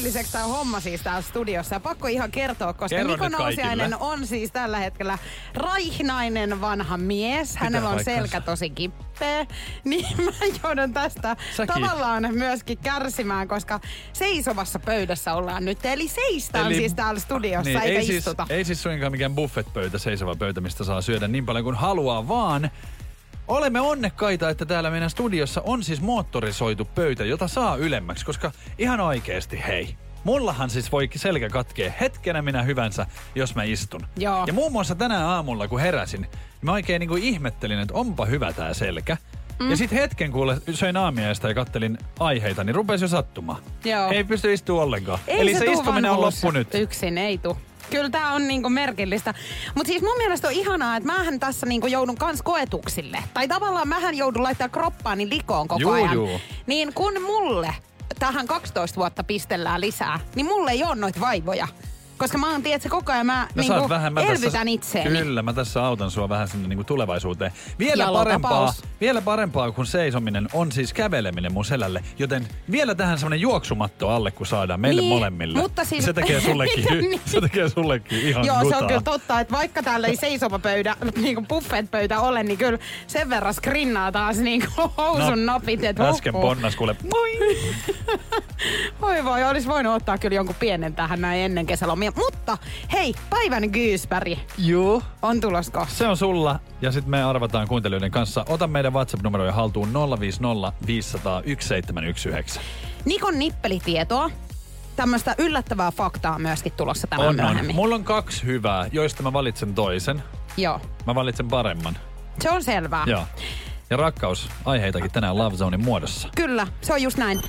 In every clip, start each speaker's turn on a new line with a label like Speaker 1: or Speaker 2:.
Speaker 1: Mennyt merkilliseksi tämä homma siis täällä studiossa. Ja pakko ihan kertoa, koska
Speaker 2: Kerro
Speaker 1: Niko Nousiainen on siis tällä hetkellä raihnainen vanha mies. Hänellä on
Speaker 2: paikkansa.
Speaker 1: selkä tosi kipeä. Niin mä joudun tästä
Speaker 2: Säkin.
Speaker 1: tavallaan myöskin kärsimään, koska seisovassa pöydässä ollaan nyt. Eli seistään
Speaker 2: Eli-
Speaker 1: siis täällä studiossa,
Speaker 2: Niin,
Speaker 1: eikä
Speaker 2: ei, siis,
Speaker 1: istuta.
Speaker 2: ei siis suinkaan mikään buffet-pöytä, seisova pöytä, mistä saa syödä niin paljon kuin haluaa, vaan olemme onnekkaita, että täällä meidän studiossa on siis moottorisoitu pöytä, jota saa ylemmäksi, koska ihan oikeesti, hei, Mullahan siis voi selkä katkea hetkenä minä hyvänsä, jos mä istun.
Speaker 1: Joo.
Speaker 2: Ja muun muassa tänä aamulla, kun heräsin, mä oikein niin kuin ihmettelin, että onpa hyvä tää selkä. Mm. Ja sitten hetken kuule söin aamiaista ja kattelin aiheita, niin rupesi jo sattumaan.
Speaker 1: Joo.
Speaker 2: Ei pysty istua ollenkaan.
Speaker 1: Ei
Speaker 2: Eli
Speaker 1: se,
Speaker 2: se, istuminen on loppu nyt.
Speaker 1: Yksin ei tuu. Kyllä tää on niinku merkillistä. Mutta siis mun mielestä on ihanaa, että mähän tässä niinku joudun kans koetuksille. Tai tavallaan mähän joudun laittaa kroppaani likoon koko
Speaker 2: Juu,
Speaker 1: ajan.
Speaker 2: juu.
Speaker 1: Niin kun mulle tähän 12 vuotta pistellään lisää, niin mulle ei ole noita vaivoja. Koska mä oon, tiedätkö, koko ajan mä,
Speaker 2: No
Speaker 1: niinku
Speaker 2: vähän, mä
Speaker 1: elvytän
Speaker 2: tässä,
Speaker 1: itseäni.
Speaker 2: Kyllä, mä tässä autan sua vähän sinne niinku tulevaisuuteen. Vielä parempaa, vielä parempaa kuin seisominen on siis käveleminen mun selälle. Joten vielä tähän semmonen juoksumatto alle, kun saadaan meille
Speaker 1: Niin,
Speaker 2: molemmille.
Speaker 1: mutta siis-
Speaker 2: Se tekee sullekin,
Speaker 1: niin?
Speaker 2: se tekee sullekin ihan
Speaker 1: Joo, se
Speaker 2: gutaa.
Speaker 1: on kyllä totta, että vaikka täällä ei seisova pöydä, niin kuin buffet-pöytä ole, niin kyllä sen verran skrinnaa taas niin kuin housun
Speaker 2: No,
Speaker 1: napit. Että
Speaker 2: Äsken
Speaker 1: huhhuh.
Speaker 2: ponnas kuule.
Speaker 1: Voi voi, olisi voinut ottaa kyllä jonkun pienen tähän näin ennen kesälomia. Mutta hei, päivän gyyspäri
Speaker 2: Joo.
Speaker 1: on tulos kohta.
Speaker 2: Se on sulla ja sitten me arvataan kuuntelijoiden kanssa. Ota meidän WhatsApp-numeroja haltuun 050 500 1719.
Speaker 1: Nikon nippelitietoa. Tämmöistä yllättävää faktaa myöskin tulossa tämän
Speaker 2: On, on.
Speaker 1: myöhemmin.
Speaker 2: Mulla on kaksi hyvää, joista mä valitsen toisen.
Speaker 1: Joo,
Speaker 2: Mä valitsen paremman.
Speaker 1: se on selvää.
Speaker 2: Joo. Ja rakkaus aiheitakin tänään Love Zonein muodossa.
Speaker 1: Kyllä, se on just näin.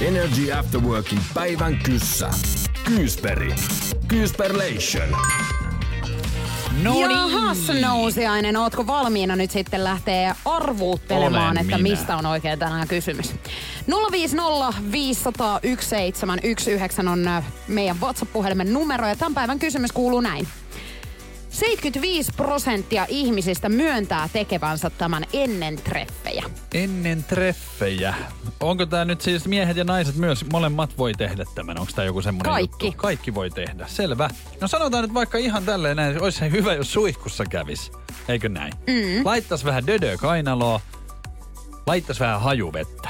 Speaker 3: Energy After Workin päivän kyssä. Kyysperi. Kyysperlation.
Speaker 2: No
Speaker 1: Jahas, nousiainen, ootko valmiina nyt sitten lähteä arvuuttelemaan,
Speaker 2: Olen
Speaker 1: että
Speaker 2: minä.
Speaker 1: mistä on oikein tänään kysymys? 050 500 1719 on äh, meidän WhatsApp-puhelimen numero ja tämän päivän kysymys kuuluu näin. 75 prosenttia ihmisistä myöntää tekevänsä tämän ennen treffejä.
Speaker 2: Ennen treffejä. Onko tämä nyt siis miehet ja naiset myös, molemmat voi tehdä tämän? Onko tämä joku semmoinen
Speaker 1: Kaikki.
Speaker 2: juttu? Kaikki voi tehdä, selvä. No sanotaan nyt vaikka ihan tälleen näin, olisi se hyvä, jos suihkussa kävis. Eikö näin? Mm. Laittas vähän dödö kainaloa, laittas vähän hajuvettä.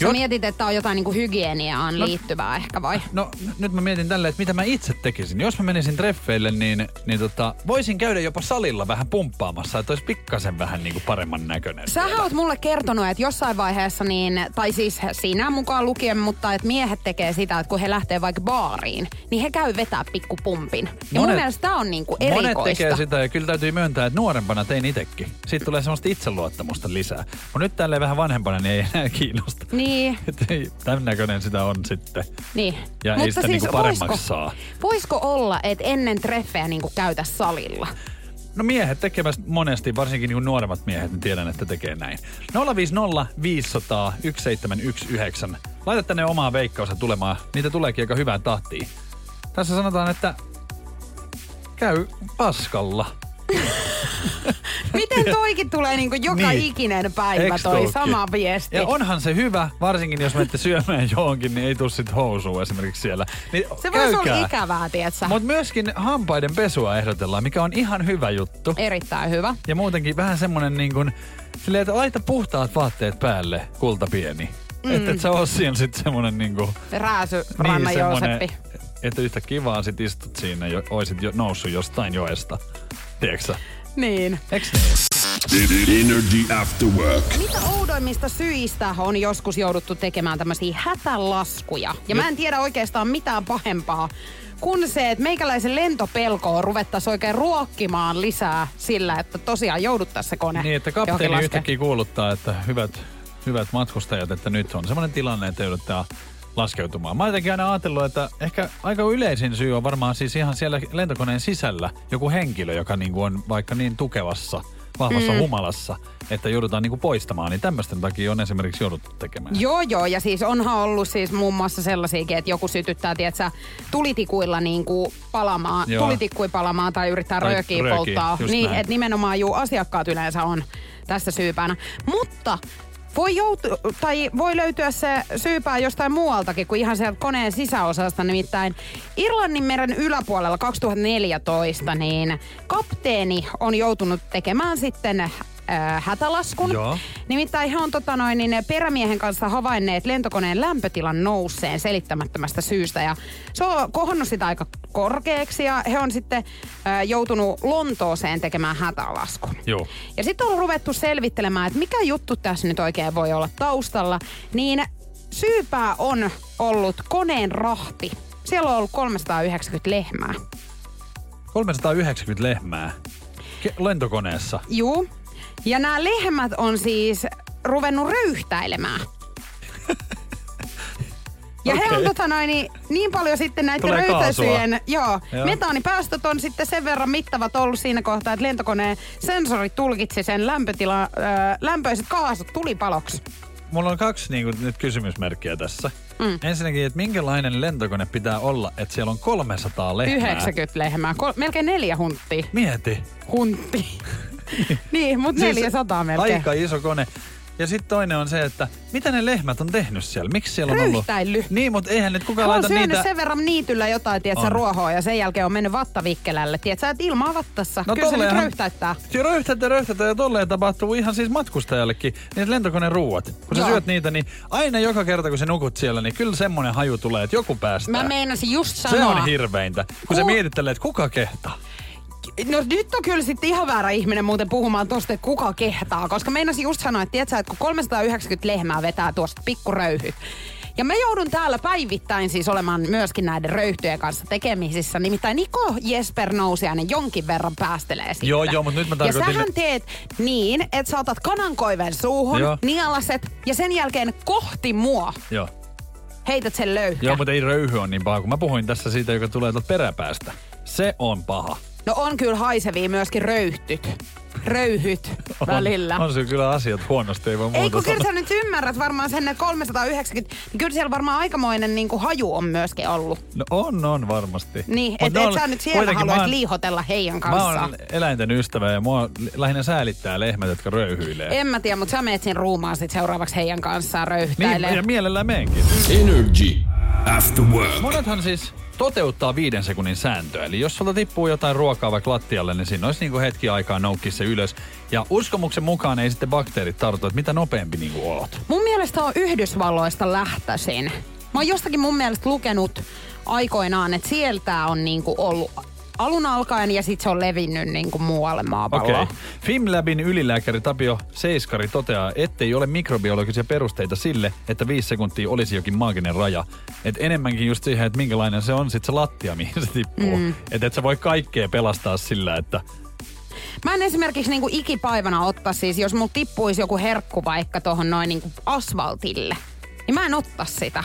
Speaker 1: Sä
Speaker 2: Jot-
Speaker 1: mietit, että on jotain niinku hygieniaan liittyvää ehkä vai?
Speaker 2: No nyt mä mietin tälleen, että mitä mä itse tekisin. Jos mä menisin treffeille, niin, niin tota, voisin käydä jopa salilla vähän pumppaamassa, että olisi pikkasen vähän niin kuin paremman näköinen.
Speaker 1: Sähän oot mulle kertonut, että jossain vaiheessa, niin, tai siis sinä mukaan lukien, mutta että miehet tekee sitä, että kun he lähtee vaikka baariin, niin he käy vetää pikkupumpin. Ja mun
Speaker 2: Monet-
Speaker 1: mielestä tää on niinku
Speaker 2: Monet
Speaker 1: erikoista.
Speaker 2: tekee sitä ja kyllä täytyy myöntää, että nuorempana tein itekin. Siitä tulee semmoista itseluottamusta lisää. Mutta nyt tälleen vähän vanhempana niin ei enää kiinnosta.
Speaker 1: Niin,
Speaker 2: Ei, tämän näköinen sitä on sitten.
Speaker 1: niin.
Speaker 2: Ja ei sitä niinku paremmaksi saa.
Speaker 1: voisiko olla, että ennen treffejä niinku käytä salilla?
Speaker 2: No miehet tekevät monesti, varsinkin niin nuoremmat miehet, niin tiedän, että tekee näin. 050 500 1719. Laita tänne omaa veikkausta tulemaan. Niitä tuleekin aika hyvään tahtiin. Tässä sanotaan, että käy paskalla.
Speaker 1: Miten toikin tulee niinku joka
Speaker 2: Niin.
Speaker 1: ikinen päivä
Speaker 2: Eiks
Speaker 1: toi
Speaker 2: tuukin?
Speaker 1: sama viesti?
Speaker 2: Ja onhan se hyvä, varsinkin jos menette syömään johonkin, niin ei tuu sit housua esimerkiksi siellä. Niin
Speaker 1: Se voisi olla ikävää, tietsä?
Speaker 2: Mutta myöskin hampaiden pesua ehdotellaan, mikä on ihan hyvä juttu.
Speaker 1: Erittäin hyvä.
Speaker 2: Ja muutenkin vähän semmonen niin kuin, silleen, että laita puhtaat vaatteet päälle, kulta pieni. Mm. Että et sä oo siinä sit semmonen niinku...
Speaker 1: Rääsy,
Speaker 2: niin,
Speaker 1: Jooseppi.
Speaker 2: että yhtä kivaa sit istut siinä, jo, oisit jo noussut jostain joesta. Tiedätkö?
Speaker 1: Niin.
Speaker 2: Niin?
Speaker 3: Energy After Work.
Speaker 1: Mitä oudoimmista syistä on joskus jouduttu tekemään tämmöisiä hätälaskuja? Ja mä en tiedä oikeastaan mitään pahempaa kuin se, että meikäläisen lentopelkoa ruvettaisiin oikein ruokkimaan lisää sillä, että tosiaan jouduttaisiin se kone
Speaker 2: Niin, että kapteeni yhtäkkiä kuuluttaa, että hyvät, hyvät matkustajat, että nyt on semmoinen tilanne, että joudutaan laskeutumaan. Mä jotenkin aina ajatellut, että ehkä aika yleisin syy on varmaan siis ihan siellä lentokoneen sisällä joku henkilö, joka niinku on vaikka niin tukevassa, vahvassa mm. humalassa, että joudutaan niinku poistamaan. Niin tämmöisten takia on esimerkiksi jouduttu tekemään.
Speaker 1: Joo, joo, ja siis onhan ollut siis muun muassa sellaisiakin, että joku sytyttää, tietsä, tulitikuilla niin kuin palamaan,
Speaker 2: Joo.
Speaker 1: tulitikkui palamaan tai yrittää
Speaker 2: Tai
Speaker 1: röökiä
Speaker 2: röökiä,
Speaker 1: polttaa. Niin, että nimenomaan juu, asiakkaat yleensä on tässä syypäänä. Mutta voi, joutu, tai voi löytyä se syypää jostain muualtakin kuin ihan sieltä koneen sisäosasta. Nimittäin Irlannin meren yläpuolella 2014, niin kapteeni on joutunut tekemään sitten äh, hätälaskun.
Speaker 2: Joo.
Speaker 1: Nimittäin he on tota noin, niin perämiehen kanssa havainneet lentokoneen lämpötilan nousseen selittämättömästä syystä. Ja se on kohonnut sitä aika korkeaksi ja he on sitten äh, joutunut Lontooseen tekemään hätälaskun.
Speaker 2: Joo.
Speaker 1: Ja sitten on ruvettu selvittelemään, että mikä juttu tässä nyt oikein voi olla taustalla. Niin syypää on ollut koneen rahti. Siellä on ollut 390 lehmää.
Speaker 2: 390 lehmää lentokoneessa.
Speaker 1: Juu. Ja nämä lehmät on siis ruvennut röyhtäilemään. Ja he on tota noin, niin, niin paljon sitten näiden
Speaker 2: Tulee
Speaker 1: röyhtäisyjen, joo,
Speaker 2: Joo.
Speaker 1: metaanipäästöt on sitten sen verran mittavat ollut siinä kohtaa, että lentokoneen sensori tulkitsi sen lämpötila, äh, lämpöiset kaasut tulipaloksi.
Speaker 2: Mulla on kaksi niin kuin, nyt kysymysmerkkiä tässä. Mm. Ensinnäkin, että minkälainen lentokone pitää olla, että siellä on 300 lehmää?
Speaker 1: 90 lehmää, Kol- melkein neljä hunttia.
Speaker 2: Mieti.
Speaker 1: Huntti. niin, mutta 400 melkein.
Speaker 2: Aika iso kone. Ja sitten toinen on se, että mitä ne lehmät on tehnyt siellä? Miksi siellä on ollut... Niin, mutta eihän nyt kukaan laita niitä...
Speaker 1: sen verran niityllä jotain,
Speaker 2: On.
Speaker 1: ruohoa ja sen jälkeen on mennyt vattavikkelälle. Tietsä, että ilmaa vattassa. No, Kyllä se nyt röyhtäyttää.
Speaker 2: Ja röyhtätä, röyhtätä ja tolleen tapahtuu ihan siis matkustajallekin. Niitä lentokoneen ruuat. Kun sä
Speaker 1: Joo.
Speaker 2: syöt niitä, niin aina joka kerta kun sä nukut siellä, niin kyllä semmonen haju tulee, että joku päästää.
Speaker 1: Mä meinasin just
Speaker 2: se
Speaker 1: sanoa.
Speaker 2: on hirveintä. Kun sä
Speaker 1: Ku-
Speaker 2: mietit tälleen, että kuka kehtaa.
Speaker 1: No nyt on kyllä sitten ihan väärä ihminen muuten puhumaan tosta, että kuka kehtaa. Koska meinasin just sanoa, että tiedätkö, että kun 390 lehmää vetää tuosta pikkuröyhy. Ja mä joudun täällä päivittäin siis olemaan myöskin näiden röyhtyjen kanssa tekemisissä. Nimittäin Niko Jesper Nousiainen jonkin verran päästelee sitä.
Speaker 2: Joo, joo, mutta nyt mä tarkoitin-
Speaker 1: Ja sähän teet niin, että sä otat kanankoiven suuhun,
Speaker 2: Joo.
Speaker 1: nialaset ja sen jälkeen kohti mua
Speaker 2: Joo.
Speaker 1: heität sen löyhkä.
Speaker 2: Joo, mutta ei röyhy on niin paha, kun mä puhuin tässä siitä, joka tulee tuolta peräpäästä. Se on paha.
Speaker 1: No on kyllä haisevia myöskin röyhtyt. Röyhyt välillä.
Speaker 2: On, on se kyllä asiat huonosti, ei voi muuta
Speaker 1: Ei kun kyllä sä nyt ymmärrät varmaan sen, että 390, niin kyllä siellä varmaan aikamoinen niin kuin haju on myöskin ollut.
Speaker 2: No on, on varmasti.
Speaker 1: Niin,
Speaker 2: Mut ne
Speaker 1: et
Speaker 2: on-
Speaker 1: sä nyt siellä
Speaker 2: mä oon-
Speaker 1: liihotella heidän
Speaker 2: Mä
Speaker 1: kanssaan.
Speaker 2: oon eläinten ystävä ja mua lähinnä säälittää lehmät, jotka röyhyilee.
Speaker 1: En mä tiedä, mutta sä meet ruumaan sit seuraavaksi heidän kanssaan
Speaker 2: niin,
Speaker 1: röyhtäilee.
Speaker 2: ja mielellään meenkin.
Speaker 3: Energy After Work.
Speaker 2: Monethan siis toteuttaa viiden sekunnin sääntöä. Eli jos sulta tippuu jotain ruokaa vaikka lattialle, niin siinä olisi niinku hetki aikaa noukkia se ylös. Ja uskomuksen mukaan ei sitten bakteerit tartu, että mitä nopeampi niinku oot.
Speaker 1: Mun mielestä on Yhdysvalloista lähtöisin. Mä oon jostakin mun mielestä lukenut aikoinaan, että sieltä on niinku ollut alun alkaen ja sitten se on levinnyt niinku muualle
Speaker 2: Okei.
Speaker 1: maapalloon.
Speaker 2: Okay. FimLabin ylilääkäri Tapio Seiskari toteaa, ettei ole mikrobiologisia perusteita sille, että viisi sekuntia olisi jokin maaginen raja. Et enemmänkin just siihen, että minkälainen se on sit se lattia, mihin se tippuu. Mm. Että et sä voi kaikkea pelastaa sillä, että
Speaker 1: Mä en esimerkiksi niinku ikipäivänä ottaa siis, jos mulla tippuisi joku herkku vaikka tohon noin niinku asfaltille, niin mä en ottaa sitä.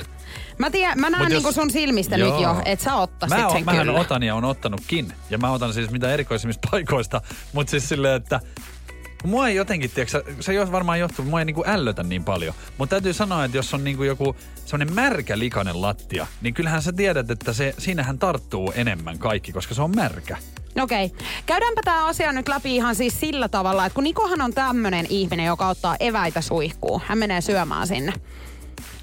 Speaker 1: Mä, tiedän, mä näen
Speaker 2: Mut jos-
Speaker 1: niinku sun silmistä
Speaker 2: Joo.
Speaker 1: nyt jo, että sä ottaisit
Speaker 2: Mä
Speaker 1: sen
Speaker 2: mähän
Speaker 1: kyllä.
Speaker 2: otan ja on ottanutkin. Ja mä otan siis mitä erikoisimmista paikoista. Mutta siis silleen, että mua ei jotenkin, tiedätkö, se jos varmaan johtuu, mua ei niinku ällötä niin paljon. Mutta täytyy sanoa, että jos on niinku joku semmoinen märkä likainen lattia, niin kyllähän sä tiedät, että se, siinähän tarttuu enemmän kaikki, koska se on märkä.
Speaker 1: Okei. Okay. Käydäänpä tämä asia nyt läpi ihan siis sillä tavalla, että kun Nikohan on tämmönen ihminen, joka ottaa eväitä suihkuun. Hän menee syömään sinne.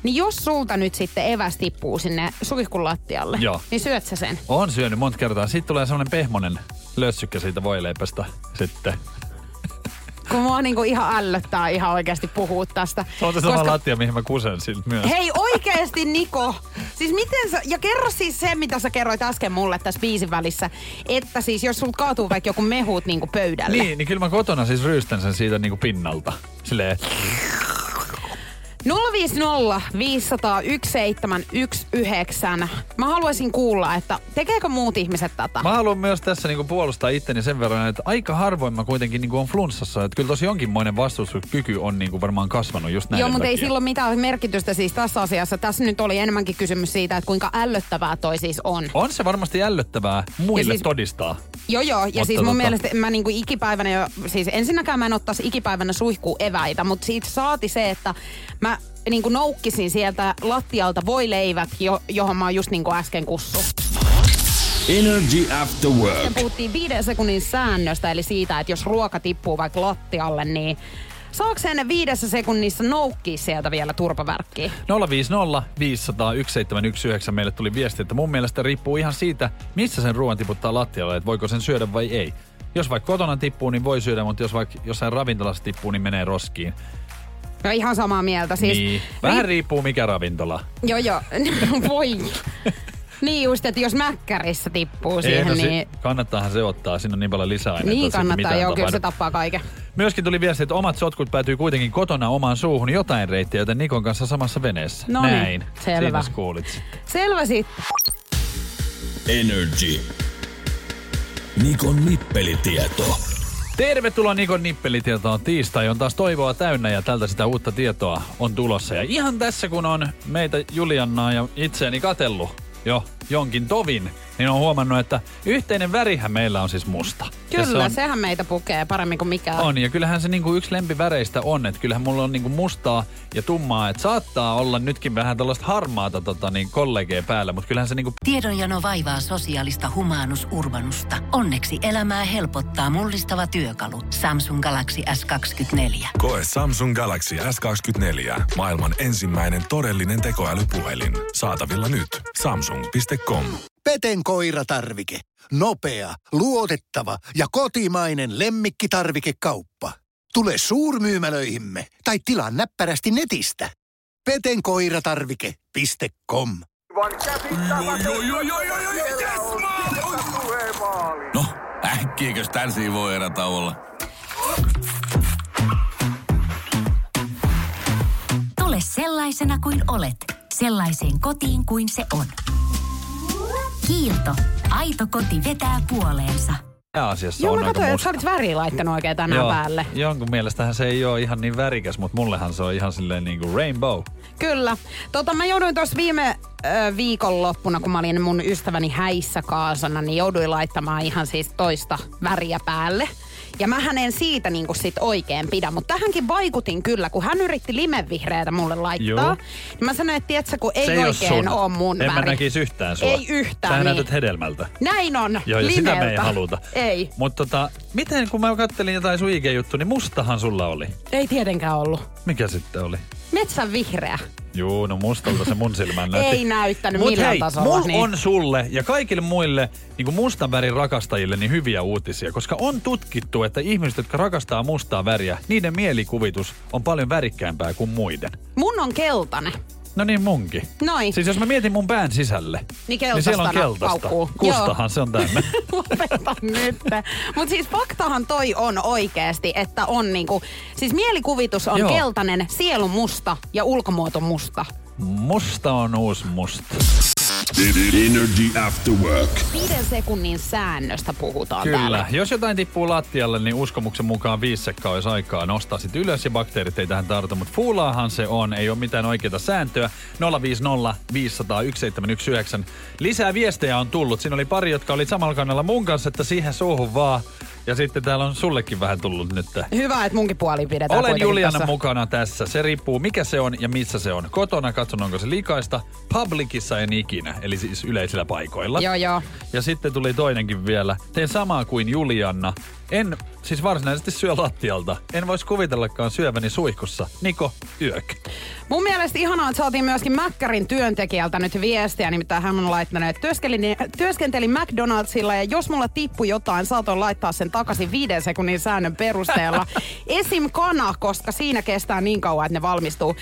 Speaker 1: Niin jos sulta nyt sitten eväs tippuu sinne suihkun lattialle,
Speaker 2: Joo.
Speaker 1: niin syöt sä sen?
Speaker 2: On syönyt monta kertaa. Sitten tulee semmoinen pehmonen lössykkä siitä voileipästä sitten.
Speaker 1: Kun mua niinku ihan ällöttää ihan oikeasti puhua tästä.
Speaker 2: Se on se sama lattia, mihin mä kusen siltä myös.
Speaker 1: Hei oikeesti Niko, siis miten sä, ja kerro siis se, mitä sä kerroit äsken mulle tässä biisin välissä, että siis jos sulta kaatuu vaikka joku mehut niinku pöydälle.
Speaker 2: Niin, niin kyllä mä kotona siis ryystän sen siitä niinku pinnalta. Silleen,
Speaker 1: 050 501 719. Mä haluaisin kuulla, että tekeekö muut ihmiset tätä?
Speaker 2: Mä haluan myös tässä niinku puolustaa itteni sen verran, että aika harvoin mä kuitenkin niinku on flunssassa. Että kyllä tosi jonkinmoinen vastustuskyky on niinku varmaan kasvanut just näin.
Speaker 1: Joo, mutta ei silloin mitään merkitystä siis tässä asiassa. Tässä nyt oli enemmänkin kysymys siitä, että kuinka ällöttävää toi siis on.
Speaker 2: On se varmasti ällöttävää muille
Speaker 1: siis-
Speaker 2: todistaa.
Speaker 1: Joo, joo. Ja
Speaker 2: Mutta
Speaker 1: siis mun
Speaker 2: tota-
Speaker 1: mielestä mä niinku ikipäivänä jo, siis ensinnäkään mä en ottaisi ikipäivänä suihkuu eväitä, mutta siitä saati se, että mä niinku noukkisin sieltä lattialta voi leivät, jo, johon mä oon just niinku äsken kussu.
Speaker 3: Energy After Work.
Speaker 1: puhuttiin viiden sekunnin säännöstä, eli siitä, että jos ruoka tippuu vaikka lattialle, niin saako sen viidessä sekunnissa noukkia sieltä vielä turpavärkkiä?
Speaker 2: 050 500 1719 meille tuli viesti, että mun mielestä riippuu ihan siitä, missä sen ruoan tiputtaa lattialle, että voiko sen syödä vai ei. Jos vaikka kotona tippuu, niin voi syödä, mutta jos vaikka jossain ravintolassa tippuu, niin menee roskiin.
Speaker 1: No ihan samaa mieltä. Siis,
Speaker 2: niin. Vähän riippuu mikä ravintola.
Speaker 1: Joo, joo. voi. niin just, että jos mäkkärissä tippuu siihen,
Speaker 2: no, si-
Speaker 1: niin...
Speaker 2: kannattaahan se ottaa, siinä on niin paljon lisäaineita.
Speaker 1: Niin kannattaa, joo, kyllä se tappaa kaiken.
Speaker 2: Myöskin tuli viesti, että omat sotkut päätyy kuitenkin kotona omaan suuhun jotain reittiä, joten Nikon kanssa samassa veneessä.
Speaker 1: No niin,
Speaker 2: Näin.
Speaker 1: selvä.
Speaker 2: Siinä kuulit sitten.
Speaker 1: Selvä sitten.
Speaker 3: Energy. Nikon nippelitieto.
Speaker 2: Tervetuloa Nikon nippelitietoon. Tiistai on taas toivoa täynnä ja tältä sitä uutta tietoa on tulossa. Ja ihan tässä kun on meitä Juliannaa ja itseäni katellut jo jonkin tovin, niin on huomannut, että yhteinen värihän meillä on siis musta. Ja se
Speaker 1: Kyllä,
Speaker 2: on,
Speaker 1: sehän meitä pukee paremmin kuin mikään.
Speaker 2: on, ja kyllähän se niinku yksi lempiväreistä on, että kyllähän mulla on niinku mustaa ja tummaa, että saattaa olla nytkin vähän tällaista harmaata tota, niin kollegea päällä, mutta kyllähän se niinku
Speaker 4: Tiedonjano vaivaa sosiaalista humanus urbanusta. Onneksi elämää helpottaa mullistava työkalu. Samsung Galaxy S24.
Speaker 5: Koe Samsung Galaxy S24. Maailman ensimmäinen todellinen tekoälypuhelin. Saatavilla nyt. Samsung.com.
Speaker 6: Peten koiratarvike. Nopea, luotettava ja kotimainen lemmikkitarvikekauppa. Tule suurmyymälöihimme tai tilaa näppärästi netistä. petenkoiratarvike.com
Speaker 3: No, äkkiäkös tän voi erä olla?
Speaker 7: Tule sellaisena kuin olet, sellaiseen kotiin kuin se on. Kiilto. Aito koti vetää puoleensa.
Speaker 2: pääasiassa
Speaker 1: Joo,
Speaker 2: on
Speaker 1: mä
Speaker 2: aika
Speaker 1: katsoin, että sä olit väriä laittanut oikein tänään
Speaker 2: Joo,
Speaker 1: päälle.
Speaker 2: Jonkun mielestähän se ei ole ihan niin värikäs, mutta mullehan se on ihan silleen niin kuin rainbow.
Speaker 1: Kyllä. Tota, mä jouduin tuossa viime ö, viikonloppuna, kun mä olin mun ystäväni häissä kaasana, niin jouduin laittamaan ihan siis toista väriä päälle. Ja mä en siitä niinku sit oikein pidä, mutta tähänkin vaikutin kyllä, kun hän yritti limevihreätä mulle laittaa.
Speaker 2: Joo.
Speaker 1: Niin mä sanoin, että tiedätkö, kun ei,
Speaker 2: ei
Speaker 1: oikein
Speaker 2: ole
Speaker 1: mun
Speaker 2: en
Speaker 1: väri.
Speaker 2: mä näkisi yhtään sua.
Speaker 1: Ei yhtään,
Speaker 2: Sä
Speaker 1: niin.
Speaker 2: näytät hedelmältä.
Speaker 1: Näin on,
Speaker 2: Joo, ja sitä me ei
Speaker 1: limeltä.
Speaker 2: haluta.
Speaker 1: Ei,
Speaker 2: Mutta tota, miten kun mä kattelin jotain sun IG-juttu, niin mustahan sulla oli.
Speaker 1: ei tietenkään ollut.
Speaker 2: Mikä sitten oli?
Speaker 1: Metsän vihreä.
Speaker 2: Juu, no mustalta se mun silmään näytti.
Speaker 1: Ei näyttänyt
Speaker 2: Mut
Speaker 1: millään
Speaker 2: hei,
Speaker 1: tasolla,
Speaker 2: mulla
Speaker 1: niin.
Speaker 2: on sulle ja kaikille muille niin kuin mustan värin rakastajille niin hyviä uutisia, koska on tutkittu, että ihmiset, jotka rakastaa mustaa väriä, niiden mielikuvitus on paljon värikkäämpää kuin muiden.
Speaker 1: Mun on keltainen.
Speaker 2: No niin munkin.
Speaker 1: Noin.
Speaker 2: Siis jos mä mietin mun pään sisälle,
Speaker 1: Niin
Speaker 2: niin siellä on keltaista.
Speaker 1: paukkuu.
Speaker 2: Kustahan se on täynnä.
Speaker 1: Lopeta nyt. Mutta siis faktahan toi on oikeesti, että on niinku, siis mielikuvitus on
Speaker 2: Joo.
Speaker 1: keltainen, sielu musta ja ulkomuoto musta.
Speaker 2: Musta on uusi musta.
Speaker 3: Energy After Work.
Speaker 1: Viiden sekunnin säännöstä puhutaan
Speaker 2: Kyllä.
Speaker 1: täällä.
Speaker 2: Jos jotain tippuu lattialle, niin uskomuksen mukaan viisi sekkaa olisi aikaa nostaa sit ylös ja bakteerit ei tähän tartu. Mutta fuulaahan se on, ei ole mitään oikeita sääntöä. 050 500 1719. Lisää viestejä on tullut. Siinä oli pari, jotka oli samalla kannalla mun kanssa, että siihen suuhun vaan. Ja sitten täällä on sullekin vähän tullut nyt.
Speaker 1: Hyvä, että munkin puoli pidetään
Speaker 2: Olen Juliana
Speaker 1: tässä.
Speaker 2: mukana tässä. Se riippuu mikä se on ja missä se on. Kotona katson onko se likaista. Publicissa en ikinä, eli siis yleisillä paikoilla.
Speaker 1: Joo, joo.
Speaker 2: Ja sitten tuli toinenkin vielä. Teen samaa kuin Julianna. En siis varsinaisesti syö lattialta. En voisi kuvitellakaan syöväni suihkussa. Niko, yök.
Speaker 1: Mun mielestä ihanaa, että saatiin myöskin Mäkkärin työntekijältä nyt viestiä, nimittäin hän on laittanut, että työskentelin, työskentelin McDonaldsilla ja jos mulla tippui jotain, saatoin laittaa sen takaisin viiden sekunnin säännön perusteella. Esim. kana, koska siinä kestää niin kauan, että ne valmistuu.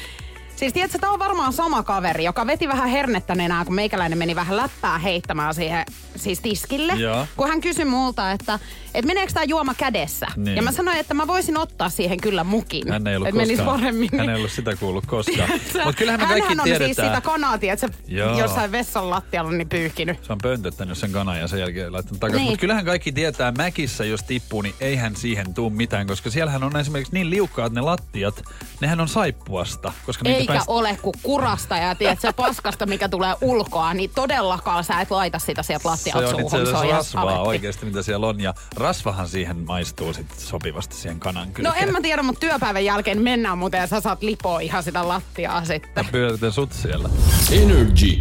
Speaker 1: Siis tiedätkö, tämä on varmaan sama kaveri, joka veti vähän hernettä nenää, kun meikäläinen meni vähän läppää heittämään siihen siis tiskille.
Speaker 2: Joo.
Speaker 1: Kun hän kysyi multa, että, että meneekö tämä juoma kädessä.
Speaker 2: Niin.
Speaker 1: Ja mä sanoin, että mä voisin ottaa siihen kyllä mukin.
Speaker 2: Hän ei ollut
Speaker 1: että
Speaker 2: koskaan,
Speaker 1: paremmin.
Speaker 2: hän ei ollut sitä kuullut koskaan. Mutta kyllähän me
Speaker 1: Hänhän
Speaker 2: kaikki
Speaker 1: on
Speaker 2: tiedetään.
Speaker 1: siis sitä kanaa, tiedätkö,
Speaker 2: Joo.
Speaker 1: jossain vessan lattialla niin pyyhkinyt.
Speaker 2: Se on pöntöttänyt sen kanan ja sen jälkeen laittanut takaisin.
Speaker 1: Niin.
Speaker 2: Mutta kyllähän kaikki tietää, mäkissä jos tippuu, niin eihän siihen tuu mitään, koska siellähän on esimerkiksi niin liukkaat ne lattiat, nehän on saippuasta. Koska niitä
Speaker 1: Eikä
Speaker 2: pääst-
Speaker 1: ole kuin kurasta ja tiedät, se paskasta, mikä tulee ulkoa, niin todellakaan sä et laita sitä sieltä
Speaker 2: Se
Speaker 1: lattialta
Speaker 2: on
Speaker 1: suuhun.
Speaker 2: itse asiassa
Speaker 1: ihan
Speaker 2: rasvaa
Speaker 1: aletti.
Speaker 2: oikeasti, mitä siellä on. Ja rasvahan siihen maistuu sit sopivasti siihen kanan
Speaker 1: No
Speaker 2: kylkeen.
Speaker 1: en mä tiedä, mutta työpäivän jälkeen mennään muuten ja sä saat lipoa ihan sitä lattiaa sitten.
Speaker 2: Pyöritän sut siellä.
Speaker 3: Energy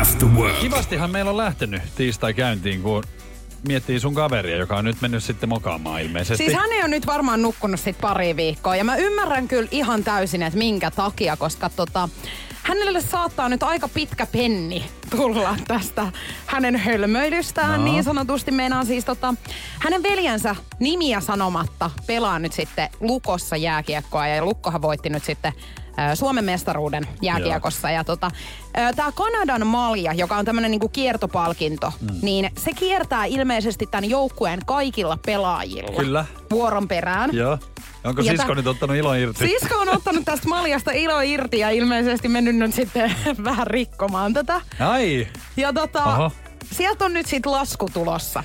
Speaker 3: After Work.
Speaker 2: Kivastihan meillä on lähtenyt tiistai käyntiin, kun miettii sun kaveria, joka on nyt mennyt sitten mokaamaan ilmeisesti.
Speaker 1: Siis hän ei ole nyt varmaan nukkunut sit pari viikkoa ja mä ymmärrän kyllä ihan täysin, että minkä takia, koska tota, hänelle saattaa nyt aika pitkä penni tulla tästä hänen hölmöilystään
Speaker 2: No.
Speaker 1: niin sanotusti. Meinaan siis tota, hänen veljensä nimiä sanomatta pelaa nyt sitten Lukossa jääkiekkoa ja Lukkohan voitti nyt sitten Suomen mestaruuden jääkiekossa. Ja tota, tämä Kanadan malja, joka on tämmöinen niinku kiertopalkinto, mm. niin se kiertää ilmeisesti tämän joukkueen kaikilla pelaajilla.
Speaker 2: Kyllä.
Speaker 1: Vuoron perään.
Speaker 2: Joo. Onko
Speaker 1: Ja
Speaker 2: sisko nyt ottanut ilon irti?
Speaker 1: Sisko on ottanut tästä maljasta ilo irti ja ilmeisesti mennyt nyt sitten vähän rikkomaan tätä.
Speaker 2: Ai,
Speaker 1: Ja tota,
Speaker 2: Oho.
Speaker 1: sieltä on nyt sitten lasku tulossa.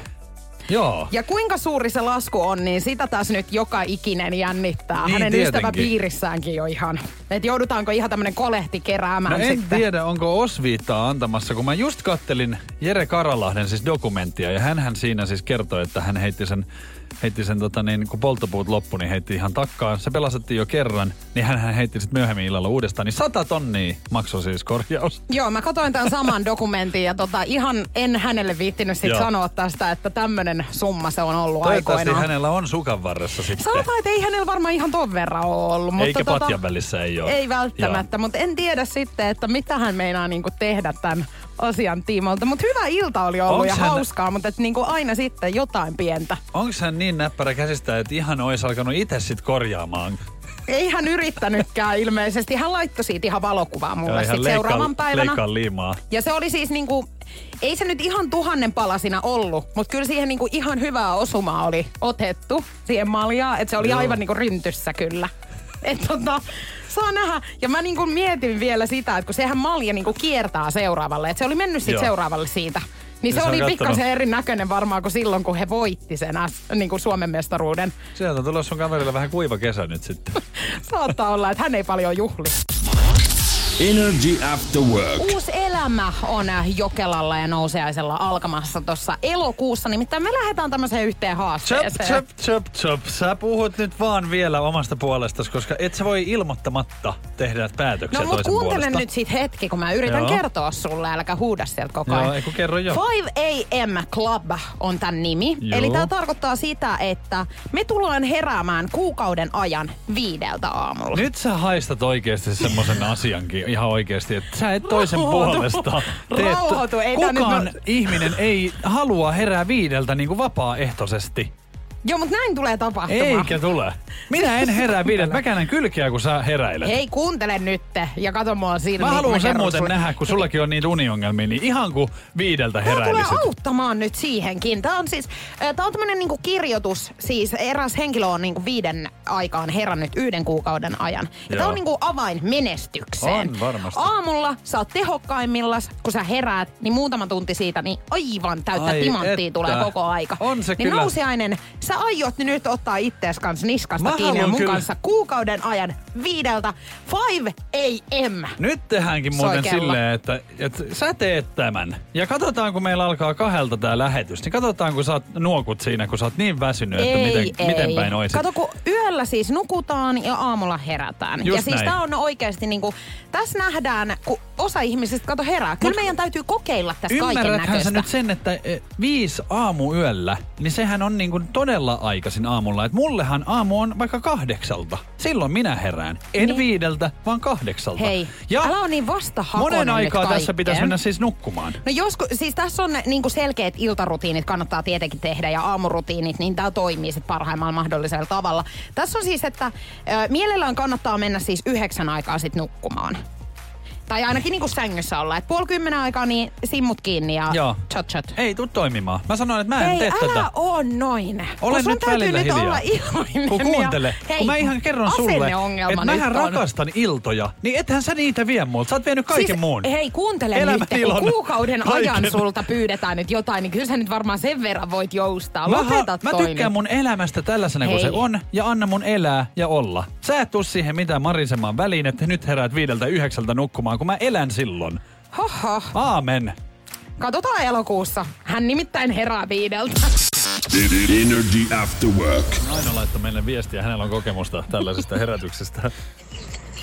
Speaker 2: Joo.
Speaker 1: Ja kuinka suuri se lasku on, niin sitä taas nyt joka ikinen jännittää.
Speaker 2: Niin,
Speaker 1: Hänen
Speaker 2: tietenkin.
Speaker 1: ystäväpiirissäänkin jo ihan. Että joudutaanko ihan tämmönen kolehti
Speaker 2: No
Speaker 1: keräämään
Speaker 2: en
Speaker 1: sitten.
Speaker 2: tiedä, onko osviittaa antamassa, kun mä just kattelin Jere Karalahden siis dokumenttia ja hän siinä siis kertoi, että hän heitti sen, heitti sen tota niin, kun polttopuut loppu, niin heitti ihan takkaan. Se pelastettiin jo kerran, niin hän heitti sitten myöhemmin illalla uudestaan, niin sata tonnia maksoi siis korjaus.
Speaker 1: Joo, mä katsoin tämän saman dokumentin ja tota, ihan en hänelle viittinyt sit
Speaker 2: Joo.
Speaker 1: sanoa tästä, että tämmönen summa se on ollut
Speaker 2: Toivottavasti
Speaker 1: aikoinaan.
Speaker 2: hänellä on sukan varressa sitten.
Speaker 1: Sanotaan, että ei hänellä varmaan ihan ton verran ole ollut. Mutta
Speaker 2: Eikä
Speaker 1: tota,
Speaker 2: patjan välissä ei ole.
Speaker 1: Ei välttämättä, mutta en tiedä sitten, että mitä hän meinaa niinku tehdä tämän asian tiimolta. Mutta hyvä ilta oli ollut
Speaker 2: Onks
Speaker 1: ja
Speaker 2: hän-
Speaker 1: hauskaa, mutta et niinku aina sitten jotain pientä.
Speaker 2: Onko hän niin näppärä käsistä, että ihan olisi alkanut itse sitten korjaamaan?
Speaker 1: Ei hän yrittänytkään ilmeisesti. Hän laittoi siitä ihan valokuvaa mulle sitten seuraavan päivänä.
Speaker 2: liimaa.
Speaker 1: Ja se oli siis niinku, ei se nyt ihan tuhannen palasina ollut, mutta kyllä siihen niinku ihan hyvää osumaa oli otettu siihen maljaan. Että se oli
Speaker 2: Joo.
Speaker 1: aivan niinku ryntyssä kyllä. Et tota, saa nähdä. Ja mä niinku mietin vielä sitä, että kun sehän malja niinku kiertää seuraavalle. Että se oli mennyt sitten seuraavalle siitä. Niin se,
Speaker 2: se
Speaker 1: oli pikkasen erinäköinen varmaan kuin silloin, kun he voitti sen niin kuin Suomen mestaruuden.
Speaker 2: Sieltä tulee sun kaverilla vähän kuiva kesä nyt sitten.
Speaker 1: Saattaa olla, että hän ei paljon juhli.
Speaker 3: Energy After Work.
Speaker 1: Uusi elämä on äh, Jokelalla ja Nouseaisella alkamassa tuossa elokuussa. Nimittäin me lähdetään tämmöiseen yhteen
Speaker 2: Chop,
Speaker 1: haasteeseen.
Speaker 2: chop, chop, chop. Sä puhut nyt vaan vielä omasta puolestasi, koska et sä voi ilmoittamatta tehdä päätöksiä
Speaker 1: No mut kuuntele
Speaker 2: puolesta.
Speaker 1: nyt sit hetki, kun mä yritän
Speaker 2: Joo.
Speaker 1: kertoa sulle, älkä huuda sieltä koko
Speaker 2: Joo,
Speaker 1: ajan.
Speaker 2: ei kun kerro jo.
Speaker 1: 5 AM Club on tämän nimi.
Speaker 2: Joo.
Speaker 1: Eli tämä tarkoittaa sitä, että me tullaan heräämään kuukauden ajan viideltä aamulla.
Speaker 2: Nyt sä haistat oikeasti semmoisen asiankin ihan oikeasti, että sä et toisen
Speaker 1: Rauhoitu.
Speaker 2: puolesta
Speaker 1: Rauhoitu, ei nyt
Speaker 2: Kukaan
Speaker 1: no-
Speaker 2: ihminen ei halua herää viideltä niin kuin vapaaehtoisesti.
Speaker 1: Joo, mutta näin tulee tapahtumaan.
Speaker 2: Eikä tule. Minä en herää viideltä. Mä käännän kylkeä, kun sä heräilet.
Speaker 1: Hei, kuuntele nyt ja kato mua silmiin.
Speaker 2: Mä haluan sen muuten
Speaker 1: sulle.
Speaker 2: nähdä, kun sullakin on niitä uniongelmia, niin ihan kuin viideltä
Speaker 1: Tämä tulee
Speaker 2: heräilisit.
Speaker 1: auttamaan nyt siihenkin. Tämä on siis, tämä on tämmöinen niinku kirjoitus, siis eräs henkilö on niinku viiden aikaan herännyt yhden kuukauden ajan. Tämä
Speaker 2: Joo.
Speaker 1: on niinku avain menestykseen.
Speaker 2: On varmasti.
Speaker 1: Aamulla sä oot tehokkaimmillas, kun sä heräät, niin muutama tunti siitä, niin aivan täyttä
Speaker 2: Ai
Speaker 1: timanttia
Speaker 2: että.
Speaker 1: tulee koko aika.
Speaker 2: On se
Speaker 1: niin
Speaker 2: kyllä.
Speaker 1: nousiainen, sä aiot nyt ottaa ittees kanssa niskasta
Speaker 2: Mä
Speaker 1: kiinni mun
Speaker 2: kyllä.
Speaker 1: kanssa kuukauden ajan viideltä 5 AM.
Speaker 2: Nyt tehdäänkin muuten silleen, että, että sä teet tämän. Ja katsotaan, kun meillä alkaa kahdelta tää lähetys, niin katsotaan, kun sä oot nuokut siinä, kun sä oot niin väsynyt, että
Speaker 1: ei,
Speaker 2: miten,
Speaker 1: ei.
Speaker 2: miten päin oisit.
Speaker 1: Kato, kun yöllä siis nukutaan ja aamulla herätään.
Speaker 2: Just
Speaker 1: ja siis
Speaker 2: näin.
Speaker 1: tää on oikeasti niinku, tässä nähdään, kun osa ihmisistä kato herää. Kyllä meidän täytyy kokeilla tässä kaiken
Speaker 2: Ymmärräthän sä
Speaker 1: näköistä.
Speaker 2: nyt sen, että e, viisi aamuyöllä, niin sehän on niin kuin todella aikaisin aamulla. Et mullehan aamu on vaikka kahdeksalta. silloin minä herään. En
Speaker 1: Niin.
Speaker 2: viideltä, vaan kahdeksalta.
Speaker 1: Hei,
Speaker 2: ja
Speaker 1: älä ole niin vastahakoinen
Speaker 2: monen aikaa tässä
Speaker 1: kaikkeen.
Speaker 2: pitäisi mennä siis nukkumaan.
Speaker 1: No joskus, siis tässä on niinku selkeät iltarutiinit kannattaa tietenkin tehdä ja aamurutiinit, niin tämä toimii sit parhaimmalla mahdollisella tavalla. Tässä on siis, että ö, mielellään kannattaa mennä siis yhdeksän aikaa sit nukkumaan. Tai ainakin niinku sängyssä olla. Et puoli kymmenen aikaa niin simmut kiinni ja
Speaker 2: Joo.
Speaker 1: chat chat.
Speaker 2: Ei tuu toimimaan. Mä sanoin, että mä en
Speaker 1: Hei,
Speaker 2: tee
Speaker 1: älä
Speaker 2: tätä.
Speaker 1: oo noin.
Speaker 2: Olen
Speaker 1: Kun
Speaker 2: nyt välillä
Speaker 1: nyt
Speaker 2: hiljaa.
Speaker 1: olla iloinen.
Speaker 2: Kun kuuntele,
Speaker 1: ja, hei,
Speaker 2: kun mä ihan kerron sulle, että mähän
Speaker 1: on.
Speaker 2: rakastan iltoja, niin ethän sä niitä vie multa. Sä oot vienyt kaiken
Speaker 1: siis,
Speaker 2: muun.
Speaker 1: Hei, kuuntele
Speaker 2: Elämän
Speaker 1: nyt, kun kuukauden
Speaker 2: kaiken.
Speaker 1: ajan sulta pyydetään nyt jotain, niin kyllä sä nyt varmaan sen verran voit joustaa.
Speaker 2: Mä,
Speaker 1: Lopetat
Speaker 2: mä
Speaker 1: toi
Speaker 2: tykkään
Speaker 1: nyt.
Speaker 2: mun elämästä tällaisena kuin se on ja anna mun elää ja olla. Sä et tuu siihen mitään marisemaan väliin, että nyt heräät viideltä yhdeksältä nukkumaan, kun mä elän silloin.
Speaker 1: Hoho.
Speaker 2: Aamen.
Speaker 1: Katsotaan elokuussa. Hän nimittäin herää viideltä.
Speaker 8: Energy After Work.
Speaker 2: Aino laittoi meille viestiä, hänellä on kokemusta tällaisesta herätyksestä.